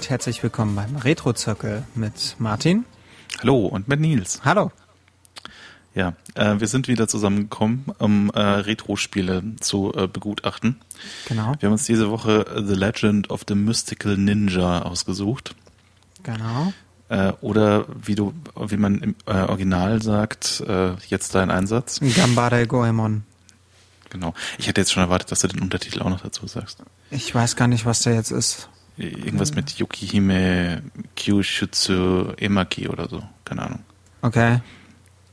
Und herzlich willkommen beim Retro-Zirkel mit Martin. Hallo und mit Nils. Hallo. Ja, äh, wir sind wieder zusammengekommen, um äh, Retro-Spiele zu äh, begutachten. Genau. Wir haben uns diese Woche The Legend of the Mystical Ninja ausgesucht. Genau. Äh, oder wie du, wie man im äh, Original sagt, äh, jetzt dein Einsatz. Gambare Goemon. Genau. Ich hätte jetzt schon erwartet, dass du den Untertitel auch noch dazu sagst. Ich weiß gar nicht, was der jetzt ist. Irgendwas mit Yukihime Kyushutsu Emaki oder so. Keine Ahnung. Okay.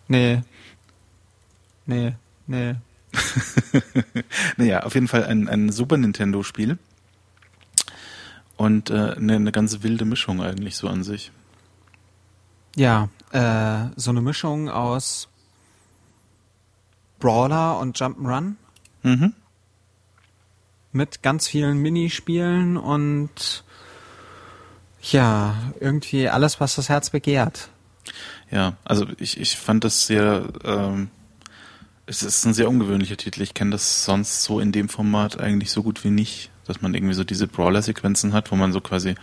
Nee. Nee. Nee. naja, auf jeden Fall ein, ein Super Nintendo-Spiel. Und äh, eine, eine ganz wilde Mischung eigentlich so an sich. Ja, äh, so eine Mischung aus Brawler und Jump'n'Run. Mhm. Mit ganz vielen Minispielen und ja, irgendwie alles, was das Herz begehrt. Ja, also ich, ich fand das sehr, ähm, es ist ein sehr ungewöhnlicher Titel. Ich kenne das sonst so in dem Format eigentlich so gut wie nicht, dass man irgendwie so diese Brawler-Sequenzen hat, wo man so quasi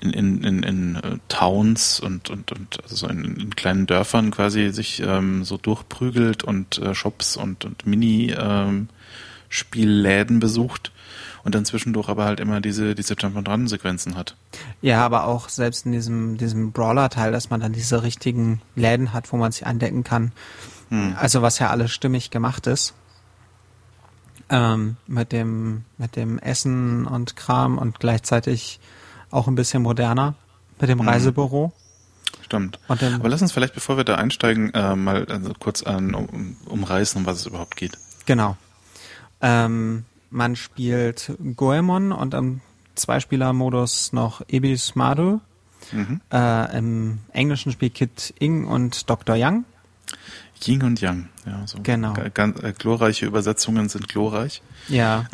in, in, in, in uh, Towns und, und, und also so in, in kleinen Dörfern quasi sich ähm, so durchprügelt und äh, Shops und, und Mini-Spielläden ähm, besucht und dann zwischendurch aber halt immer diese, diese Jump-and-Run-Sequenzen hat. Ja, aber auch selbst in diesem, diesem Brawler-Teil, dass man dann diese richtigen Läden hat, wo man sich eindecken kann. Hm. Also was ja alles stimmig gemacht ist. Ähm, mit dem, mit dem Essen und Kram und gleichzeitig auch ein bisschen moderner mit dem hm. Reisebüro. Stimmt. Aber lass uns vielleicht, bevor wir da einsteigen, äh, mal also kurz an, um, umreißen, um was es überhaupt geht. Genau. Ähm, man spielt Goemon und im Zweispieler-Modus noch Ebis Madu. Mhm. Äh, Im englischen Spiel Kid Ing und Dr. Young. Ying und Yang, ja. So genau. Ganz, äh, glorreiche Übersetzungen sind glorreich. Ja.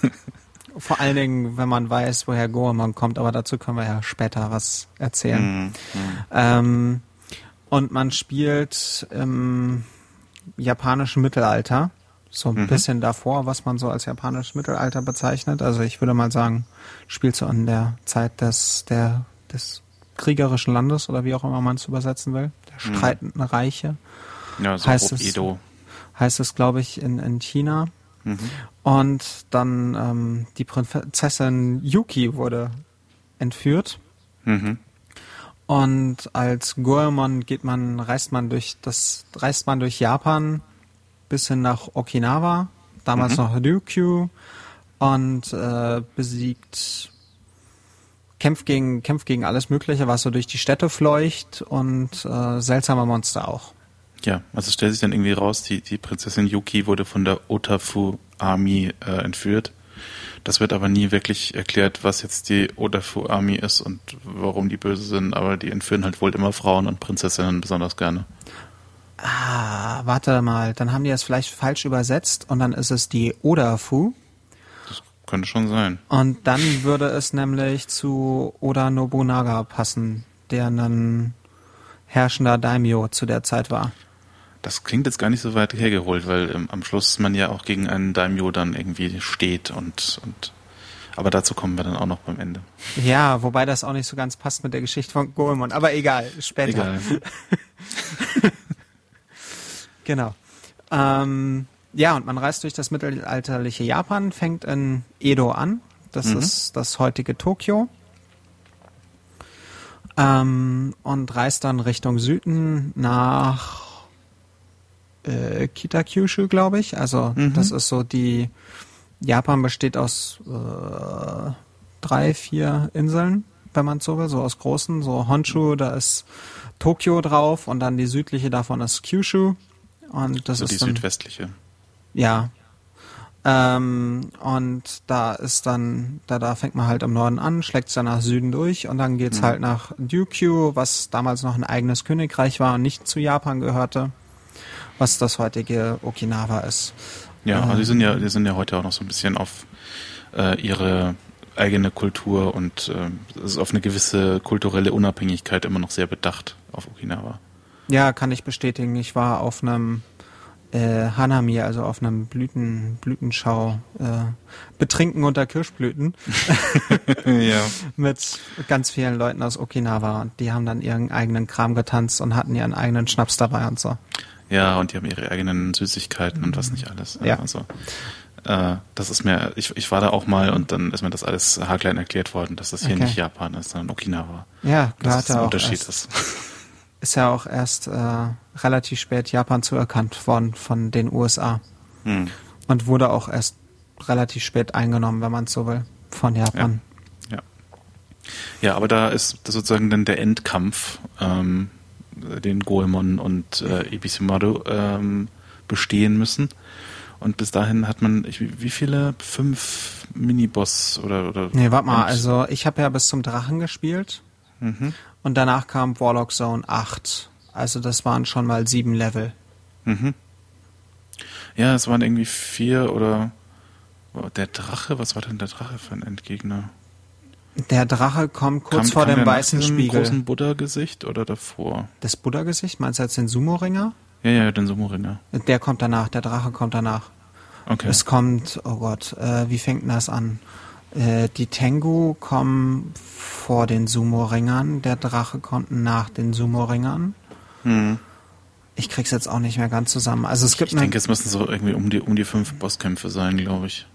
Vor allen Dingen, wenn man weiß, woher Goemon kommt, aber dazu können wir ja später was erzählen. Mhm. Ähm, und man spielt im japanischen Mittelalter so ein mhm. bisschen davor, was man so als japanisches Mittelalter bezeichnet. Also ich würde mal sagen, spielt so in der Zeit des, der, des kriegerischen Landes oder wie auch immer man es übersetzen will, der mhm. streitenden Reiche. Ja, so heißt es, Edo. Heißt es, glaube ich, in, in China. Mhm. Und dann ähm, die Prinzessin Yuki wurde entführt. Mhm. Und als Goemon geht man, reist man durch das, reist man durch Japan bis hin nach Okinawa, damals mhm. noch Ryukyu und äh, besiegt kämpft gegen kämpft gegen alles Mögliche, was so durch die Städte fleucht und äh, seltsame Monster auch. Ja, also stellt sich dann irgendwie raus, die die Prinzessin Yuki wurde von der Otafu Army äh, entführt. Das wird aber nie wirklich erklärt, was jetzt die Otafu Army ist und warum die böse sind, aber die entführen halt wohl immer Frauen und Prinzessinnen besonders gerne. Ah, warte mal, dann haben die das vielleicht falsch übersetzt und dann ist es die Odafu. Das könnte schon sein. Und dann würde es nämlich zu Oda Nobunaga passen, der ein herrschender Daimyo zu der Zeit war. Das klingt jetzt gar nicht so weit hergeholt, weil ähm, am Schluss man ja auch gegen einen Daimyo dann irgendwie steht und, und aber dazu kommen wir dann auch noch beim Ende. Ja, wobei das auch nicht so ganz passt mit der Geschichte von Goemon, aber egal, später. Egal. Genau. Ähm, ja, und man reist durch das mittelalterliche Japan, fängt in Edo an. Das mhm. ist das heutige Tokio. Ähm, und reist dann Richtung Süden nach äh, Kitakyushu, glaube ich. Also mhm. das ist so die Japan besteht aus äh, drei, vier Inseln, wenn man so will, so aus großen, so Honshu, da ist Tokio drauf und dann die südliche davon ist Kyushu. Und das also ist die dann, südwestliche. Ja. Ähm, und da ist dann, da, da fängt man halt im Norden an, schlägt es dann nach Süden durch und dann geht's mhm. halt nach Ryukyu, was damals noch ein eigenes Königreich war und nicht zu Japan gehörte, was das heutige Okinawa ist. Ja, also die sind ja, die sind ja heute auch noch so ein bisschen auf äh, ihre eigene Kultur und äh, ist auf eine gewisse kulturelle Unabhängigkeit immer noch sehr bedacht auf Okinawa. Ja, kann ich bestätigen. Ich war auf einem äh, Hanami, also auf einem Blüten, Blütenschau, äh, Betrinken unter Kirschblüten. ja. Mit ganz vielen Leuten aus Okinawa. Und die haben dann ihren eigenen Kram getanzt und hatten ihren eigenen Schnaps dabei und so. Ja, und die haben ihre eigenen Süßigkeiten und was nicht alles. Ja. Also, äh, das ist mir, ich, ich war da auch mal und dann ist mir das alles haarklein erklärt worden, dass das hier Okay. nicht Japan ist, sondern Okinawa. Ja, Dass klar das hat er ein Unterschied ist. ist ja auch erst äh, relativ spät Japan zuerkannt worden von den USA Hm. und wurde auch erst relativ spät eingenommen, wenn man so will, von Japan. Ja. Ja, aber da ist das sozusagen dann der Endkampf, ähm, den Goemon und äh, Ibisumaru ähm, bestehen müssen. Und bis dahin hat man, ich, wie viele? Fünf Miniboss oder oder? Nee, warte mal, also ich habe ja bis zum Drachen gespielt Mhm. Und danach kam Warlock Zone 8. Also das waren schon mal sieben Level. Mhm. Ja, es waren irgendwie vier oder der Drache, was war denn der Drache für ein Endgegner? Der Drache kommt kurz Kam- vor kam dem weißen Spiegel. großen Buddha-Gesicht oder davor? Das Buddha-Gesicht, meinst du jetzt den Sumo-Ringer? Ja, ja, den Sumo-Ringer. Der kommt danach, der Drache kommt danach. Okay. Es kommt, oh Gott, äh, wie fängt denn das an? Äh, die Tengu kommen vor den Sumo-Ringern, der Drache kommt nach den Sumo-Ringern. Hm. Ich krieg's jetzt auch nicht mehr ganz zusammen. Also es gibt Ich denke, es müssen so irgendwie um die, um die fünf Bosskämpfe sein, glaube ich.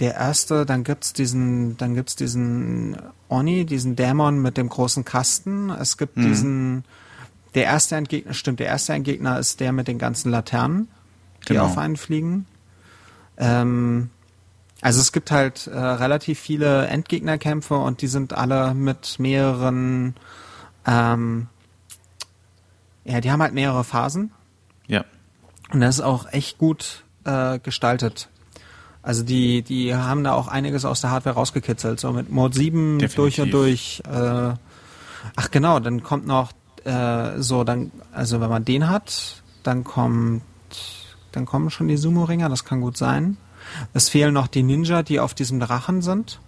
der erste, dann gibt's diesen, dann gibt's diesen Oni, diesen Dämon mit dem großen Kasten. Es gibt Mhm. diesen, der erste Endgegner, stimmt, der erste Endgegner ist der mit den ganzen Laternen, die Genau. auf einen fliegen. Ähm, also es gibt halt äh, relativ viele Endgegnerkämpfe und die sind alle mit mehreren, ähm, ja, die haben halt mehrere Phasen. Ja. Und das ist auch echt gut äh, gestaltet. Also die, die haben da auch einiges aus der Hardware rausgekitzelt. So mit Mode 7 Definitiv. durch und durch. Äh, ach genau, dann kommt noch äh, so, dann, also wenn man den hat, dann kommt, dann kommen schon die Sumo-Ringer, das kann gut sein. Es fehlen noch die Ninja, die auf diesem Drachen sind.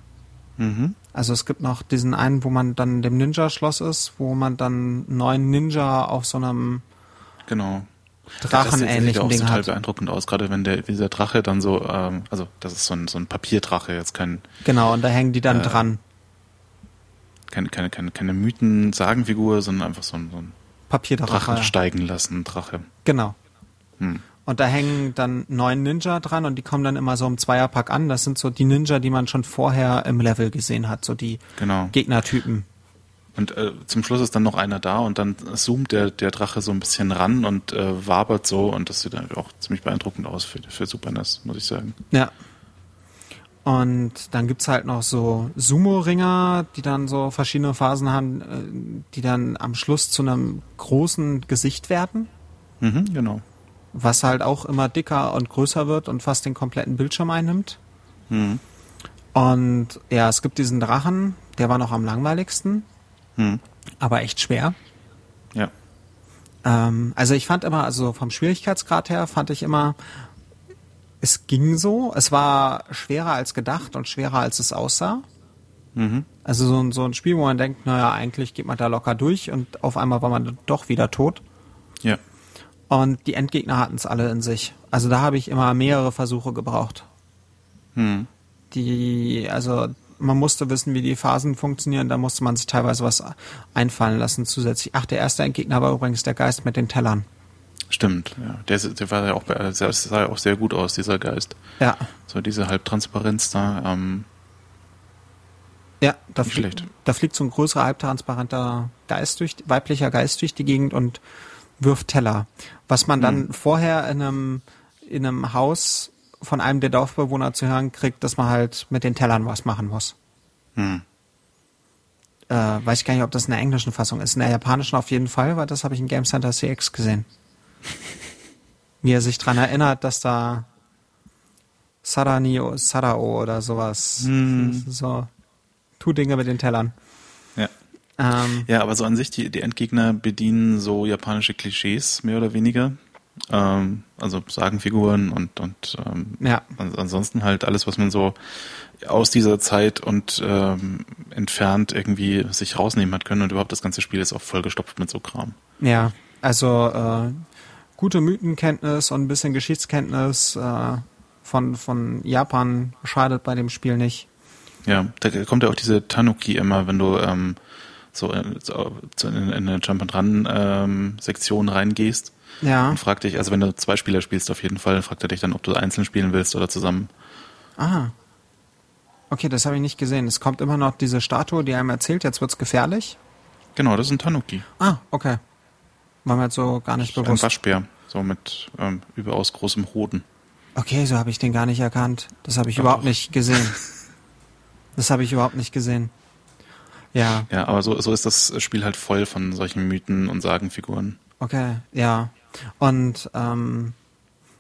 Mhm. Also es gibt noch diesen einen, wo man dann dem Ninja-Schloss ist, wo man dann neun Ninja auf so einem Genau. das sieht auch Drachenähnlichen Ding total hat. beeindruckend aus, gerade wenn der dieser Drache dann so, ähm, also das ist so ein, so ein Papierdrache, jetzt kein, Genau, und da hängen die dann Äh, dran. keine, keine, keine, keine Mythen-Sagenfigur, sondern einfach so ein, so ein Papierdrache. Drache steigen lassen, Drache. Genau. Hm. Und da hängen dann neun Ninja dran und die kommen dann immer so im Zweierpack an. Das sind so die Ninja, die man schon vorher im Level gesehen hat, so die Genau. Gegnertypen. Und äh, zum Schluss ist dann noch einer da und dann zoomt der, der Drache so ein bisschen ran und äh, wabert so und das sieht dann auch ziemlich beeindruckend aus für, für Super NES, muss ich sagen. Ja. Und dann gibt's halt noch so Sumo-Ringer, die dann so verschiedene Phasen haben, äh, die dann am Schluss zu einem großen Gesicht werden, Mhm, genau. Was halt auch immer dicker und größer wird und fast den kompletten Bildschirm einnimmt. Mhm. Und ja, es gibt diesen Drachen, der war noch am langweiligsten, Mhm. aber echt schwer. Ja. Ähm, also ich fand immer, also vom Schwierigkeitsgrad her fand ich immer, es ging so. Es war schwerer als gedacht und schwerer als es aussah. Mhm. Also so, ein- so ein Spiel, wo man denkt, naja, eigentlich geht man da locker durch und auf einmal war man doch wieder tot. Ja. Und die Endgegner hatten es alle in sich. Also da habe ich immer mehrere Versuche gebraucht. Mhm. Die, also man musste wissen, wie die Phasen funktionieren, da musste man sich teilweise was einfallen lassen zusätzlich. Ach, der erste Endgegner war übrigens der Geist mit den Tellern. Stimmt, ja. Der, der war ja auch, der sah ja auch sehr gut aus, dieser Geist. Ja, So diese Halbtransparenz da. Ähm, Ja, da, fliegt, schlecht. da fliegt so ein größerer, halbtransparenter Geist durch, weiblicher Geist durch die Gegend und wirft Teller. Was man dann Hm. vorher in einem, in einem Haus von einem der Dorfbewohner zu hören kriegt, dass man halt mit den Tellern was machen muss. hm. Äh, weiß ich gar nicht, ob das in der englischen Fassung ist. In der japanischen auf jeden Fall, weil das habe ich in Game Center CX gesehen. Wie er sich dran erinnert, dass da Saranio, Sarao oder sowas, Hm. so, tu Dinge mit den Tellern. Ja. Ähm, Ja, aber so an sich, die, die Endgegner bedienen so japanische Klischees, mehr oder weniger. Ähm, also Sagenfiguren und, und ähm, ja, an- ansonsten halt alles, was man so aus dieser Zeit und ähm, entfernt irgendwie sich rausnehmen hat können und überhaupt das ganze Spiel ist auch vollgestopft mit so Kram. ja. Also äh, gute Mythenkenntnis und ein bisschen Geschichtskenntnis äh, von, von Japan schadet bei dem Spiel nicht. Ja, da kommt ja auch diese Tanuki immer, wenn du ähm, so, in, so in, in eine Jump and Run ähm, Sektion reingehst. Ja. Und fragt dich, also wenn du zwei Spieler spielst auf jeden Fall, fragt er dich dann, ob du einzeln spielen willst oder zusammen. Ah. Okay, das habe ich nicht gesehen. Es kommt immer noch diese Statue, die einem erzählt, jetzt wird's gefährlich. Genau, das ist ein Tanuki. Ah, okay. War mir jetzt so gar nicht Ein bewusst. Waschbär, so mit ähm, überaus großem Hoden. Okay, so habe ich den gar nicht erkannt. Das habe ich Doch, überhaupt nicht gesehen. Das habe ich überhaupt nicht gesehen. Ja, Ja, aber so, so ist das Spiel halt voll von solchen Mythen und Sagenfiguren. okay, ja. Und ähm,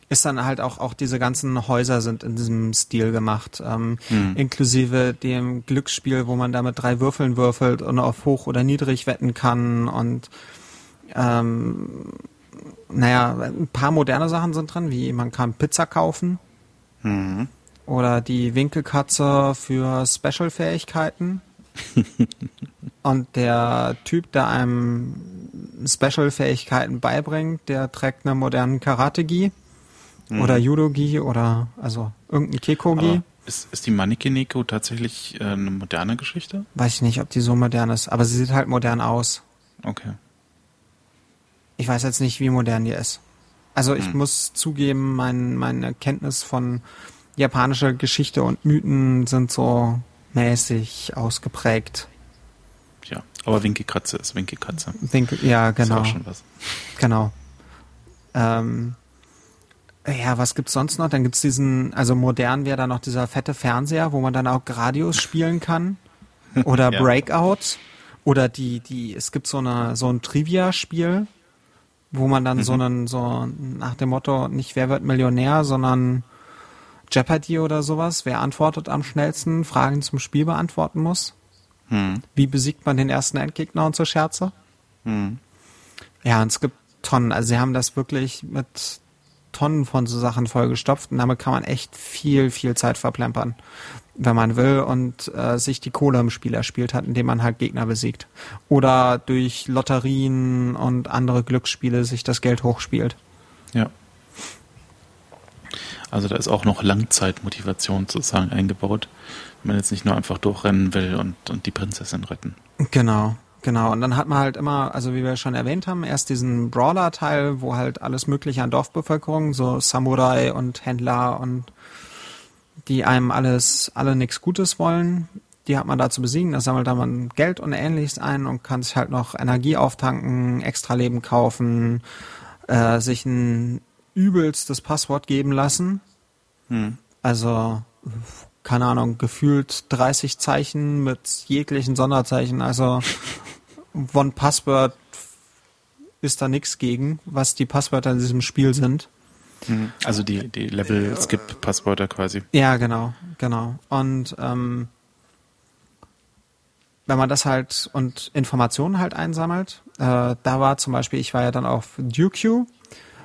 ist dann halt auch, auch diese ganzen Häuser sind in diesem Stil gemacht, ähm, Hm. inklusive dem Glücksspiel, wo man da mit drei Würfeln würfelt und auf hoch oder niedrig wetten kann und ähm, naja, ein paar moderne Sachen sind drin, wie man kann Pizza kaufen Mhm. oder die Winkelkatze für Special-Fähigkeiten. Und der Typ, der einem Special-Fähigkeiten beibringt, der trägt einen modernen Karate-Gi oder Judo-Gi oder also irgendein Keko-Gi. Ist, ist die Manikineko tatsächlich äh, eine moderne Geschichte? Weiß ich nicht, ob die so modern ist, aber sie sieht halt modern aus. Okay. Ich weiß jetzt nicht, wie modern die ist. Also ich Hm. muss zugeben, mein, meine Kenntnis von japanischer Geschichte und Mythen sind so mäßig ausgeprägt. Ja, aber Winkelkatze ist Winkelkatze. Winkel, ja, Ist genau. auch schon was. Genau. Ähm, ja, was gibt's sonst noch? Dann gibt's diesen, also modern wäre da noch dieser fette Fernseher, wo man dann auch Gradius spielen kann. Oder Ja. Breakout. Oder die, die, es gibt so eine, so ein Trivia-Spiel, wo man dann so einen, so nach dem Motto, nicht wer wird Millionär, sondern Jeopardy oder sowas, wer antwortet am schnellsten, Fragen zum Spiel beantworten muss. Hm. Wie besiegt man den ersten Endgegner und so Scherze? Hm. Ja, und es gibt Tonnen. Also sie haben das wirklich mit Tonnen von so Sachen vollgestopft und damit kann man echt viel, viel Zeit verplempern, wenn man will und äh, sich die Kohle im Spiel erspielt hat, indem man halt Gegner besiegt. Oder durch Lotterien und andere Glücksspiele sich das Geld hochspielt. Ja. Also da ist auch noch Langzeitmotivation sozusagen eingebaut, wenn man jetzt nicht nur einfach durchrennen will und, und die Prinzessin retten. Genau, genau. Und dann hat man halt immer, also wie wir schon erwähnt haben, erst diesen Brawler-Teil, wo halt alles mögliche an Dorfbevölkerung, so Samurai und Händler und die einem alles, alle nichts Gutes wollen, die hat man da zu besiegen. Da sammelt man Geld und ähnliches ein und kann sich halt noch Energie auftanken, extra Leben kaufen, äh, sich ein übelstes Passwort geben lassen. Hm. Also, keine Ahnung, gefühlt 30 Zeichen mit jeglichen Sonderzeichen. Also, One Password ist da nichts gegen, was die Passwörter in diesem Spiel sind. Hm. Also die, die Level-Skip-Passwörter quasi. Ja, genau, genau. Und ähm, wenn man das halt und Informationen halt einsammelt, äh, da war zum Beispiel, ich war ja dann auf DuQ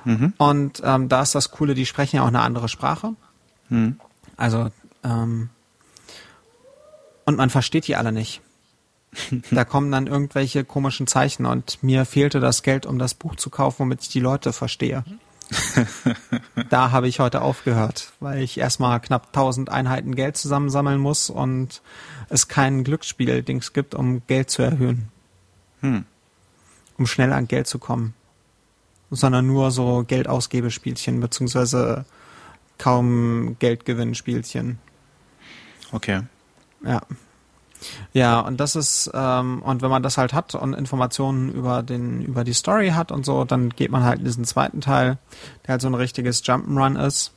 Mhm. und ähm, da ist das Coole, die sprechen ja auch eine andere Sprache. Hm. Also, ähm, und man versteht die alle nicht. Da kommen dann irgendwelche komischen Zeichen und mir fehlte das Geld, um das Buch zu kaufen, womit ich die Leute verstehe. da habe ich heute aufgehört, weil ich erstmal knapp 1000 Einheiten Geld zusammensammeln muss und es kein Glücksspiel-Dings gibt, um Geld zu erhöhen, Hm. um schnell an Geld zu kommen. Sondern nur so Geldausgebespielchen, beziehungsweise kaum Geldgewinnspielchen. Okay. Ja. Ja, und das ist, ähm, und wenn man das halt hat und Informationen über den, über die Story hat und so, dann geht man halt in diesen zweiten Teil, der halt so ein richtiges Jump'n'Run ist.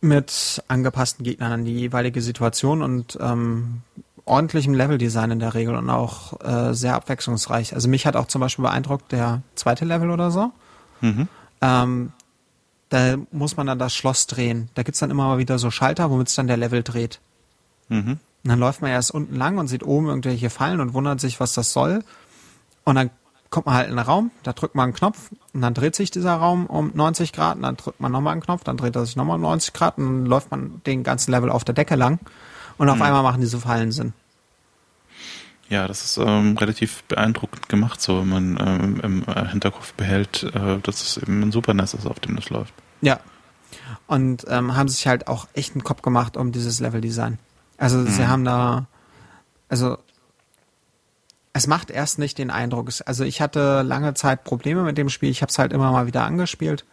Mit angepassten Gegnern an die jeweilige Situation und ähm, ordentlichem Leveldesign in der Regel und auch äh, sehr abwechslungsreich. Also mich hat auch zum Beispiel beeindruckt der zweite Level oder so. Mhm. Ähm, da muss man dann das Schloss drehen. Da gibt's dann immer mal wieder so Schalter, womit es dann der Level dreht. Mhm. Und dann läuft man erst unten lang und sieht oben irgendwelche Fallen und wundert sich, was das soll. Und dann kommt man halt in einen Raum, da drückt man einen Knopf und dann dreht sich dieser Raum um 90 Grad und dann drückt man nochmal einen Knopf, dann dreht er sich nochmal um 90 Grad und dann läuft man den ganzen Level auf der Decke lang und auf Mhm. einmal machen diese Fallen Sinn. Ja, das ist ähm, relativ beeindruckend gemacht, so wenn man ähm, im äh, Hinterkopf behält, äh, dass es eben ein Super NES ist, auf dem das läuft. Ja. Und ähm, haben sich halt auch echt einen Kopf gemacht um dieses Leveldesign. Also mhm. sie haben da, also es macht erst nicht den Eindruck. Also ich hatte lange Zeit Probleme mit dem Spiel. Ich habe es halt immer mal wieder angespielt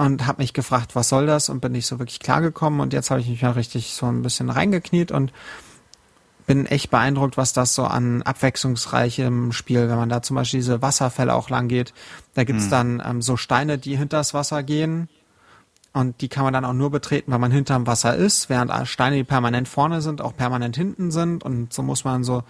und habe mich gefragt, was soll das und bin nicht so wirklich klargekommen. Und jetzt habe ich mich mal richtig so ein bisschen reingekniet und bin echt beeindruckt, was das so an abwechslungsreichem Spiel, wenn man da zum Beispiel diese Wasserfälle auch lang geht, da gibt's mhm. dann ähm, so Steine, die hinters Wasser gehen und die kann man dann auch nur betreten, weil man hinterm Wasser ist, während Steine, die permanent vorne sind, auch permanent hinten sind und so muss man so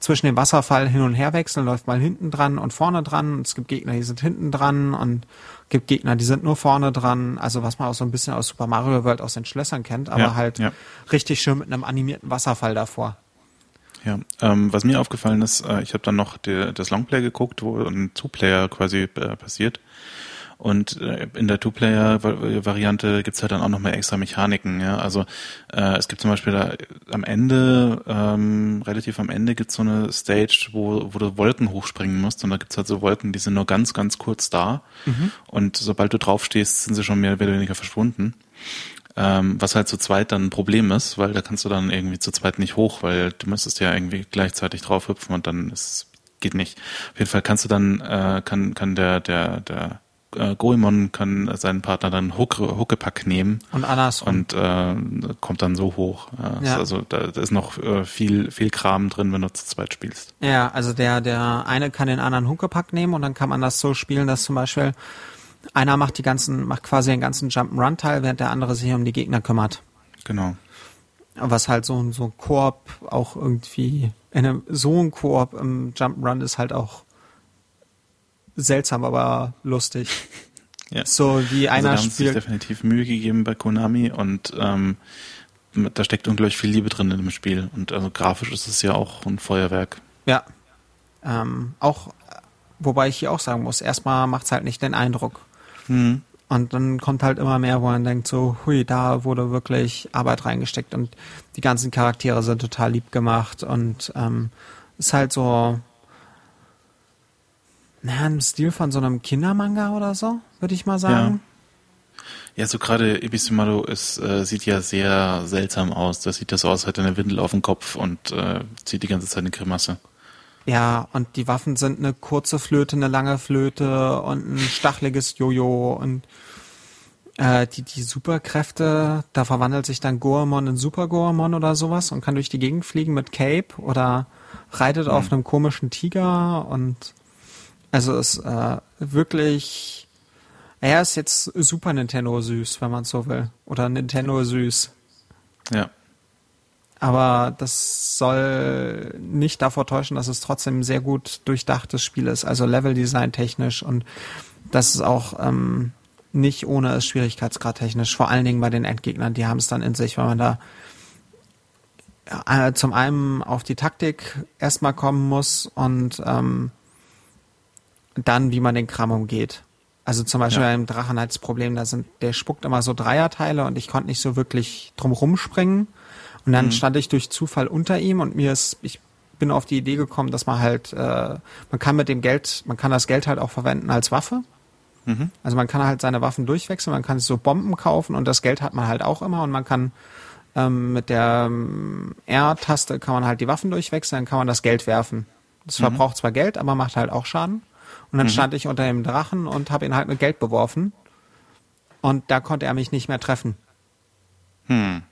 zwischen dem Wasserfall hin und her wechseln, läuft mal hinten dran und vorne dran. Und es gibt Gegner, die sind hinten dran und gibt Gegner, die sind nur vorne dran. Also was man auch so ein bisschen aus Super Mario World aus den Schlössern kennt, aber ja, halt ja. richtig schön mit einem animierten Wasserfall davor. Ja, ähm, was mir aufgefallen ist, äh, ich habe dann noch die, das Longplay geguckt, wo ein Two-Player quasi äh, passiert. Und äh, in der Two-Player-Variante gibt's halt dann auch nochmal extra Mechaniken. Ja? Also äh, es gibt zum Beispiel da am Ende, ähm, relativ am Ende gibt's so eine Stage, wo, wo du Wolken hochspringen musst. Und da gibt's halt so Wolken, die sind nur ganz, ganz kurz da. Mhm. Und sobald du draufstehst, sind sie schon mehr oder weniger verschwunden. Ähm, was halt zu zweit dann ein Problem ist, weil da kannst du dann irgendwie zu zweit nicht hoch, weil du müsstest ja irgendwie gleichzeitig drauf hüpfen und dann ist geht nicht. Auf jeden Fall kannst du dann, äh, kann, kann der, der, der äh, Goemon kann seinen Partner dann Huck, Huckepack nehmen. Und andersrum. Und äh, kommt dann so hoch. Ja, ja. Also da, da ist noch äh, viel, viel Kram drin, wenn du zu zweit spielst. Ja, also der, der eine kann den anderen Huckepack nehmen und dann kann man das so spielen, dass zum Beispiel einer macht die ganzen, macht quasi den ganzen Jump'n'Run-Teil, während der andere sich um die Gegner kümmert. Genau. Was halt so, so ein Koop auch irgendwie, eine, so ein Koop im Jump'n'Run ist halt auch seltsam, aber lustig. Ja. So wie einer also da haben spielt. sich definitiv Mühe gegeben bei Konami und ähm, da steckt unglaublich viel Liebe drin in dem Spiel. Und also grafisch ist es ja auch ein Feuerwerk. Ja. Ähm, auch, wobei ich hier auch sagen muss, erstmal macht es halt nicht den Eindruck. Mhm. Und dann kommt halt immer mehr, wo man denkt so, hui, da wurde wirklich Arbeit reingesteckt und die ganzen Charaktere sind total lieb gemacht und ähm, ist halt so, naja, im Stil von so einem Kindermanga oder so, würde ich mal sagen. Ja, ja so gerade Ebisimado ist, äh, sieht ja sehr seltsam aus. Da sieht das aus, hat eine Windel auf dem Kopf und äh, zieht die ganze Zeit eine Grimasse. Ja, und die Waffen sind eine kurze Flöte, eine lange Flöte und ein stacheliges Jojo und äh, die, die Superkräfte, da verwandelt sich dann Goemon in Super Goemon oder sowas und kann durch die Gegend fliegen mit Cape oder reitet mhm. auf einem komischen Tiger und also ist äh, wirklich, er ist jetzt Super Nintendo süß, wenn man so will. Oder Nintendo süß. Ja. Aber das soll nicht davor täuschen, dass es trotzdem ein sehr gut durchdachtes Spiel ist. Also Leveldesign technisch und das ist auch ähm, nicht ohne es Schwierigkeitsgrad technisch. Vor allen Dingen bei den Endgegnern, die haben es dann in sich, weil man da äh, zum einen auf die Taktik erstmal kommen muss und ähm, dann, wie man den Kram umgeht. Also zum Beispiel ja. beim Drachen hat das Problem, da sind, der spuckt immer so Dreierteile und ich konnte nicht so wirklich drum rumspringen. Und dann mhm. stand ich durch Zufall unter ihm und mir ist, ich bin auf die Idee gekommen, dass man halt, äh, man kann mit dem Geld, man kann das Geld halt auch verwenden als Waffe. Mhm. Also man kann halt seine Waffen durchwechseln, man kann so Bomben kaufen und das Geld hat man halt auch immer und man kann ähm, mit der ähm, R-Taste kann man halt die Waffen durchwechseln, dann kann man das Geld werfen. Das mhm. verbraucht zwar Geld, aber macht halt auch Schaden. Und dann mhm. stand ich unter dem Drachen und habe ihn halt mit Geld beworfen. Und da konnte er mich nicht mehr treffen. Hm.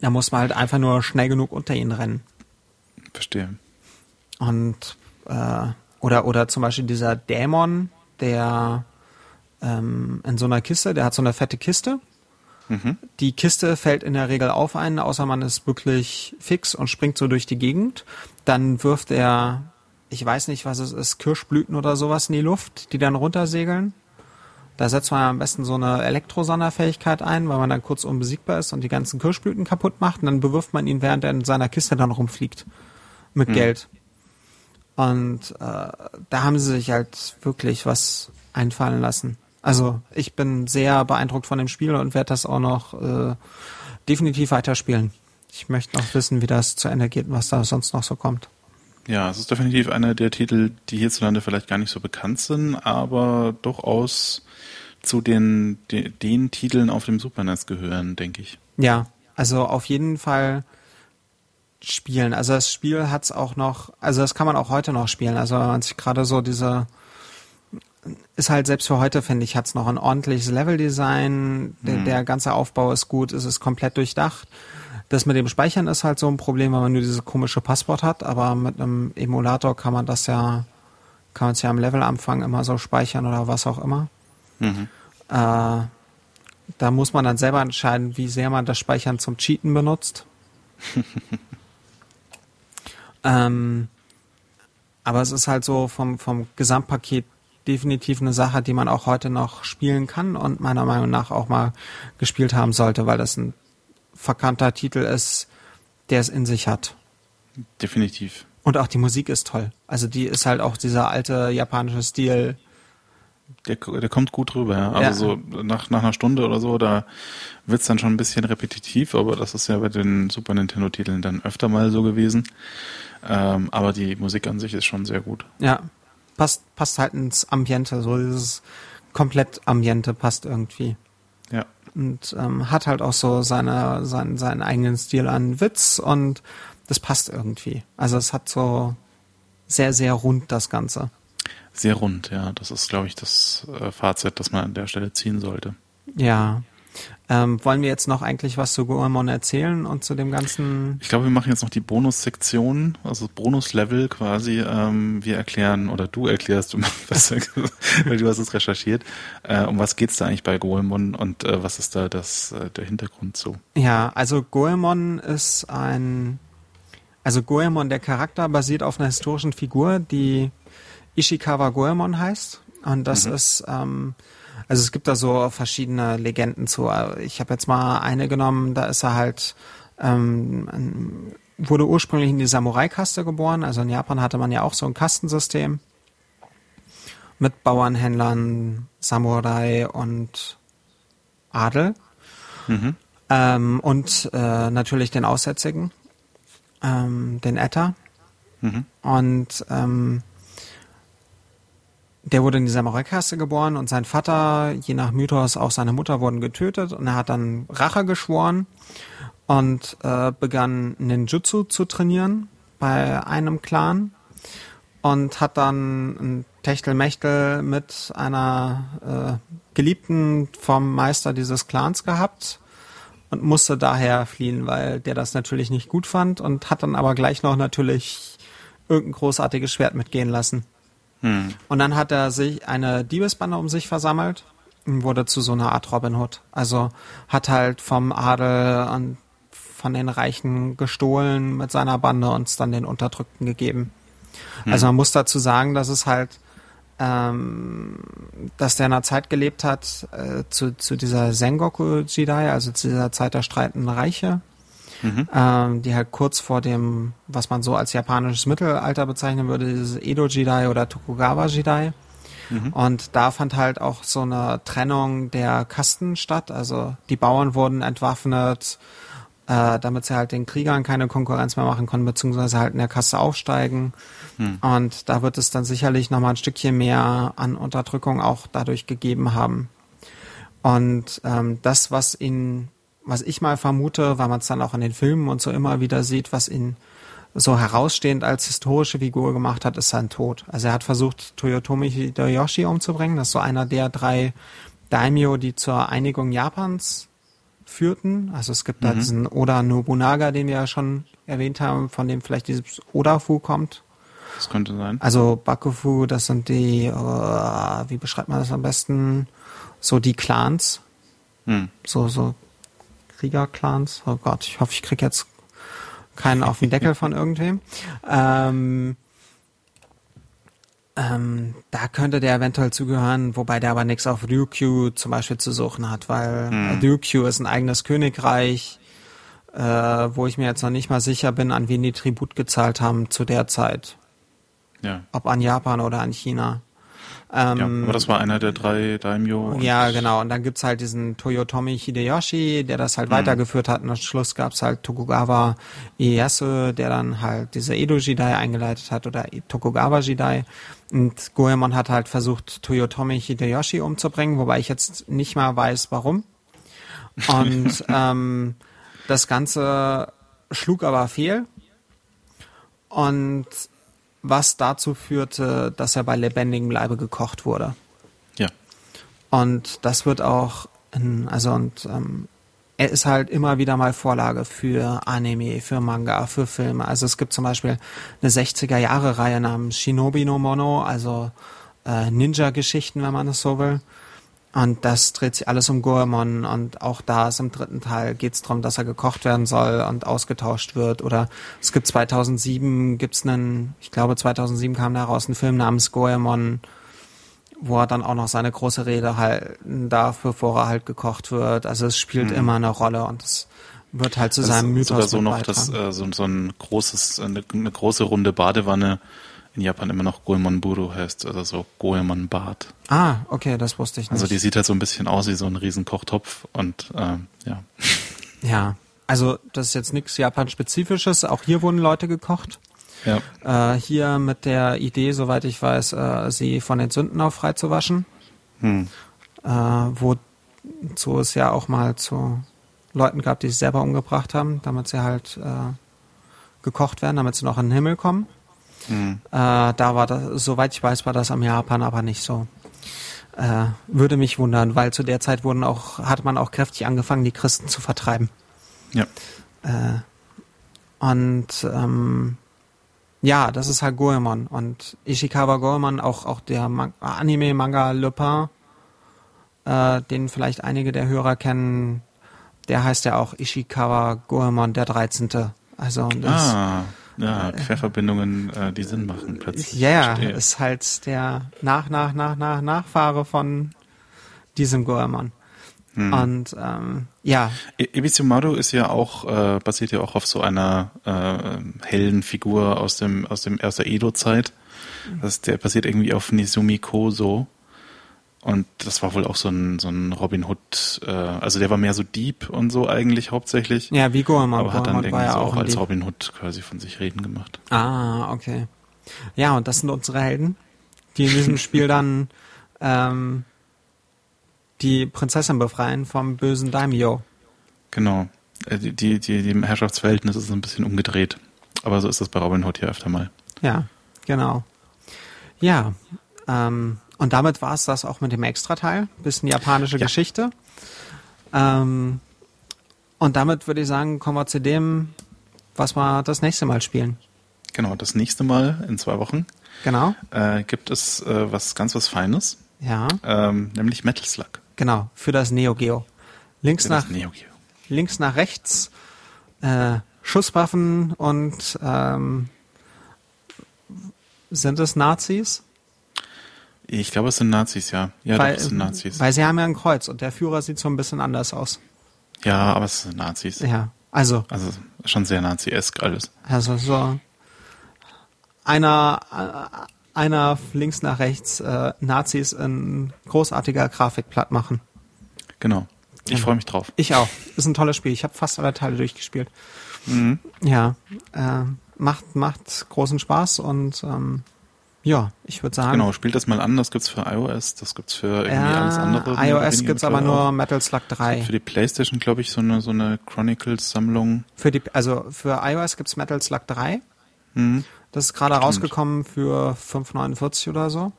Da muss man halt einfach nur schnell genug unter ihn rennen. Verstehe. Und äh, oder oder zum Beispiel dieser Dämon, der ähm, in so einer Kiste, der hat so eine fette Kiste. Mhm. Die Kiste fällt in der Regel auf einen, außer man ist wirklich fix und springt so durch die Gegend. Dann wirft er ich weiß nicht, was es ist, Kirschblüten oder sowas in die Luft, die dann runtersegeln. Da setzt man am besten so eine Elektrosonderfähigkeit ein, weil man dann kurz unbesiegbar ist und die ganzen Kirschblüten kaputt macht und dann bewirft man ihn, während er in seiner Kiste dann rumfliegt. Mit mhm. Geld. Und äh, da haben sie sich halt wirklich was einfallen lassen. Also ich bin sehr beeindruckt von dem Spiel und werde das auch noch äh, definitiv weiterspielen. Ich möchte noch wissen, wie das zu Ende geht und was da sonst noch so kommt. Ja, es ist definitiv einer der Titel, die hierzulande vielleicht gar nicht so bekannt sind, aber durchaus zu den, den, den Titeln auf dem Super NES gehören, denke ich. Ja, also auf jeden Fall spielen. Also das Spiel hat's auch noch, also das kann man auch heute noch spielen. Also wenn man sich gerade so diese ist halt selbst für heute, finde ich, hat's noch ein ordentliches Leveldesign. Der, mhm. der ganze Aufbau ist gut, es ist komplett durchdacht. Das mit dem Speichern ist halt so ein Problem, wenn man nur dieses komische Passwort hat, aber mit einem Emulator kann man das ja, kann man es ja am Levelanfang immer so speichern oder was auch immer. Mhm. Äh, da muss man dann selber entscheiden, wie sehr man das Speichern zum Cheaten benutzt. ähm, aber es ist halt so vom, vom Gesamtpaket definitiv eine Sache, die man auch heute noch spielen kann und meiner Meinung nach auch mal gespielt haben sollte, weil das ein verkannter Titel ist, der es in sich hat. Definitiv. Und auch die Musik ist toll. Also die ist halt auch dieser alte japanische Stil. Der, der kommt gut rüber, ja. Also ja. so nach, nach einer Stunde oder so, da wird's dann schon ein bisschen repetitiv, aber das ist ja bei den Super Nintendo-Titeln dann öfter mal so gewesen. Ähm, aber die Musik an sich ist schon sehr gut. Ja, passt, passt halt ins Ambiente, so dieses komplett Ambiente passt irgendwie. Und ähm, hat halt auch so seine, seinen, seinen eigenen Stil an Witz und das passt irgendwie. Also es hat so sehr, sehr rund das Ganze. Sehr rund, ja. Das ist, glaube ich, das äh, Fazit, das man an der Stelle ziehen sollte. Ja. Ähm, wollen wir jetzt noch eigentlich was zu Goemon erzählen und zu dem ganzen? Ich glaube, wir machen jetzt noch die Bonussektion, also Bonuslevel quasi. Ähm, wir erklären oder du erklärst, besser, weil du hast es recherchiert. Äh, um was geht's da eigentlich bei Goemon und äh, was ist da das äh, der Hintergrund zu? Ja, also Goemon ist ein, also Goemon der Charakter basiert auf einer historischen Figur, die Ishikawa Goemon heißt und das mhm. ist ähm, also es gibt da so verschiedene Legenden zu. Ich habe jetzt mal eine genommen, da ist er halt, ähm, wurde ursprünglich in die Samurai-Kaste geboren. Also in Japan hatte man ja auch so ein Kastensystem mit Bauernhändlern, Samurai und Adel. Mhm. Ähm, und äh, natürlich den Aussätzigen, ähm, den Etta. Mhm. Und ähm, der wurde in dieser Samurai-Kaste geboren und sein Vater, je nach Mythos, auch seine Mutter wurden getötet und er hat dann Rache geschworen und äh, begann Ninjutsu zu trainieren bei einem Clan und hat dann ein Techtelmechtel mit einer äh, Geliebten vom Meister dieses Clans gehabt und musste daher fliehen, weil der das natürlich nicht gut fand und hat dann aber gleich noch natürlich irgendein großartiges Schwert mitgehen lassen. Hm. Und dann hat er sich eine Diebesbande um sich versammelt und wurde zu so einer Art Robin Hood. Also hat halt vom Adel und von den Reichen gestohlen mit seiner Bande und es dann den Unterdrückten gegeben. Hm. Also man muss dazu sagen, dass es halt, ähm, dass der in einer Zeit gelebt hat, äh, zu, zu dieser Sengoku Jidai, also zu dieser Zeit der streitenden Reiche mhm. ähm, die halt kurz vor dem, was man so als japanisches Mittelalter bezeichnen würde, dieses Edo-Jidai oder Tokugawa-Jidai. Mhm. Und da fand halt auch so eine Trennung der Kasten statt. Also die Bauern wurden entwaffnet, äh, damit sie halt den Kriegern keine Konkurrenz mehr machen konnten, beziehungsweise halt in der Kaste aufsteigen. Mhm. Und da wird es dann sicherlich nochmal ein Stückchen mehr an Unterdrückung auch dadurch gegeben haben. Und ähm, das, was ihn was ich mal vermute, weil man es dann auch in den Filmen und so immer wieder sieht, was ihn so herausstehend als historische Figur gemacht hat, ist sein Tod. Also er hat versucht, Toyotomi Hideyoshi umzubringen. Das ist so einer der drei Daimyo, die zur Einigung Japans führten. Also es gibt mhm. da diesen Oda Nobunaga, den wir ja schon erwähnt haben, von dem vielleicht dieses Odafu kommt. Das könnte sein. Also Bakufu, das sind die, äh, wie beschreibt man das am besten? So die Clans. Hm. So, so Kriegerclans. Oh Gott, ich hoffe, ich krieg jetzt keinen auf den Deckel von irgendwem. Ähm, ähm, da könnte der eventuell zugehören, wobei der aber nichts auf Ryukyu zum Beispiel zu suchen hat, weil hm. Ryukyu ist ein eigenes Königreich, äh, wo ich mir jetzt noch nicht mal sicher bin, an wen die Tribut gezahlt haben zu der Zeit. Ja. Ob an Japan oder an China. Ähm, ja, aber das war einer der drei Daimyo. Ja, genau. Und dann gibt's halt diesen Toyotomi Hideyoshi, der das halt mhm. weitergeführt hat. Und am Schluss gab's halt Tokugawa Ieyasu, der dann halt diese Edo Jidai eingeleitet hat oder Tokugawa Jidai. Und Goemon hat halt versucht, Toyotomi Hideyoshi umzubringen, wobei ich jetzt nicht mal weiß, warum. Und ähm, das Ganze schlug aber fehl. Und was dazu führte, dass er bei lebendigem Leibe gekocht wurde. Ja. Und das wird auch, in, also und ähm, er ist halt immer wieder mal Vorlage für Anime, für Manga, für Filme. Also es gibt zum Beispiel eine 60er-Jahre-Reihe namens Shinobi no Mono, also äh, Ninja-Geschichten, wenn man es so will. Und das dreht sich alles um Goemon und auch da ist im dritten Teil geht es darum, dass er gekocht werden soll und ausgetauscht wird. Oder es gibt 2007 gibt's einen, ich glaube 2007 kam da raus ein Film namens Goemon, wo er dann auch noch seine große Rede halten darf, bevor er halt gekocht wird. Also es spielt mhm. immer eine Rolle und es wird halt zu das seinem Mythos sogar so noch das, äh, so, so ein großes, eine, eine große runde Badewanne in Japan immer noch Goemon Buru heißt, also so Goemon Bad. Ah, okay, das wusste ich nicht. Also die sieht halt so ein bisschen aus wie so ein riesen Kochtopf und ähm, ja. Ja, also das ist jetzt nichts Japan-spezifisches. Auch hier wurden Leute gekocht. Ja. Äh, hier mit der Idee, soweit ich weiß, äh, sie von den Sünden auf frei zu waschen. Hm. Äh, wozu es ja auch mal zu Leuten gab, die sich selber umgebracht haben, damit sie halt äh, gekocht werden, damit sie noch in den Himmel kommen. Mhm. Äh, da war das, soweit ich weiß, war das am Japan aber nicht so. Äh, würde mich wundern, weil zu der Zeit wurden auch, hat man auch kräftig angefangen, die Christen zu vertreiben. Ja. Äh, und ähm, ja, das ist halt Goemon. Und Ishikawa Goemon, auch, auch der Man Anime-Manga Le Pen, äh, den vielleicht einige der Hörer kennen, der heißt ja auch Ishikawa Goemon der 13. Also das, ah. Ja, Querverbindungen, äh, die Sinn machen plötzlich. Ja, yeah, ist halt der nach, nach, nach, nach, Nachfahre von diesem Goemon. Hm. Und ähm, ja. Ebisumaru ist ja auch, äh, basiert ja auch auf so einer äh, hellen Figur aus dem, aus dem aus der Edo-Zeit. Das, der basiert irgendwie auf Nizumi Koso. Und das war wohl auch so ein, so ein Robin Hood, äh, also der war mehr so Dieb und so eigentlich hauptsächlich. Ja, wie Gorman. Aber hat dann irgendwie ja so auch als Dieb. Robin Hood quasi von sich reden gemacht. Ah, okay. Ja, und das sind unsere Helden, die in diesem Spiel dann ähm, die Prinzessin befreien vom bösen Daimyo. Genau. Äh, die, die, die, die Herrschaftsverhältnisse sind ein bisschen umgedreht. Aber so ist das bei Robin Hood hier öfter mal. Ja, genau. Ja, ähm, und damit war es das auch mit dem Extrateil. Bisschen japanische ja. Geschichte. Ähm, und damit würde ich sagen, kommen wir zu dem, was wir das nächste Mal spielen. Genau, das nächste Mal in zwei Wochen. Genau. Äh, gibt es äh, was ganz was Feines. Ja. Ähm, nämlich Metal Slug. Genau, für das Neo Geo. Links für nach Neo Geo. links nach rechts äh, Schusswaffen und ähm, sind es Nazis? Ich glaube, es sind Nazis, ja. Ja, weil, doch, es sind Nazis. Weil sie haben ja ein Kreuz und der Führer sieht so ein bisschen anders aus. Ja, aber es sind Nazis. Ja, also. Also schon sehr nazi-esk alles. Also so einer, einer links nach rechts äh, Nazis in großartiger Grafik platt machen. Genau. Ich genau. freue mich drauf. Ich auch. Ist ein tolles Spiel. Ich habe fast alle Teile durchgespielt. Mhm. Ja, äh, macht macht großen Spaß und ähm, ja, ich würde sagen. Genau, spielt das mal an, das gibt's für iOS, das gibt's für irgendwie ja, alles andere. iOS gibt's aber nur Metal Slug 3. Für die Playstation, glaube ich, so eine, so eine Chronicles-Sammlung. Für die, also für iOS gibt's Metal Slug 3. Mhm. Das ist gerade rausgekommen für 5,49 oder so.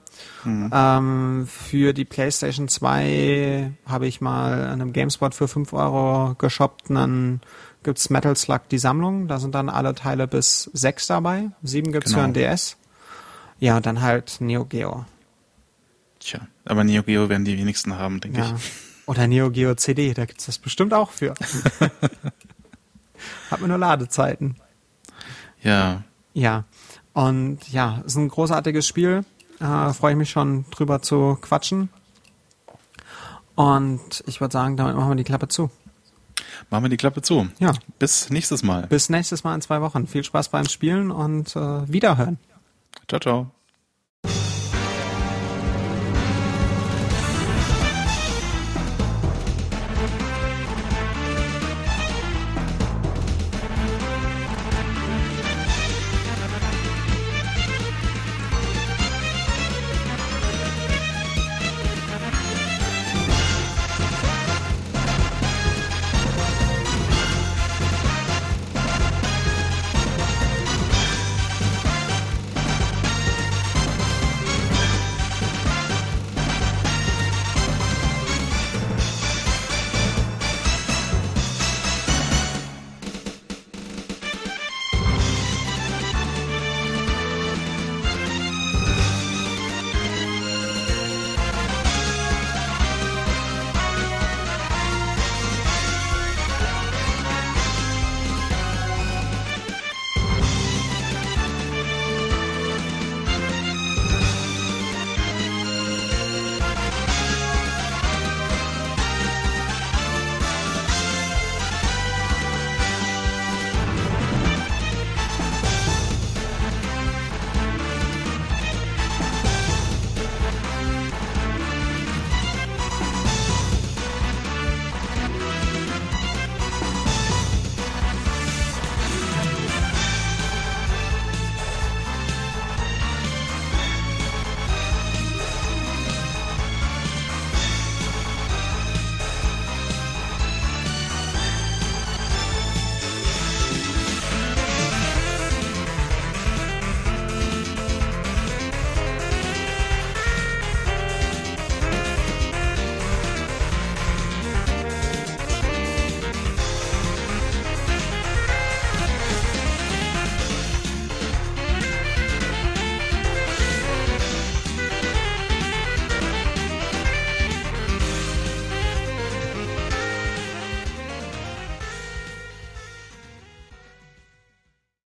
Mhm. Ähm, für die PlayStation 2 habe ich mal in einem GameSpot für 5 Euro geshoppt. Dann gibt's Metal Slug die Sammlung. Da sind dann alle Teile bis 6 dabei. 7 gibt's genau. für ein DS. Ja, und dann halt Neo Geo. Tja, aber Neo Geo werden die wenigsten haben, denke ja. ich. Oder Neo Geo CD, da gibt's das bestimmt auch für. Hat man nur Ladezeiten. Ja. Ja. Und ja, ist ein großartiges Spiel. Äh, Freue ich mich schon drüber zu quatschen. Und ich würde sagen, damit machen wir die Klappe zu. Machen wir die Klappe zu. Ja. Bis nächstes Mal. Bis nächstes Mal in zwei Wochen. Viel Spaß beim Spielen und äh, Wiederhören. Ciao, ciao.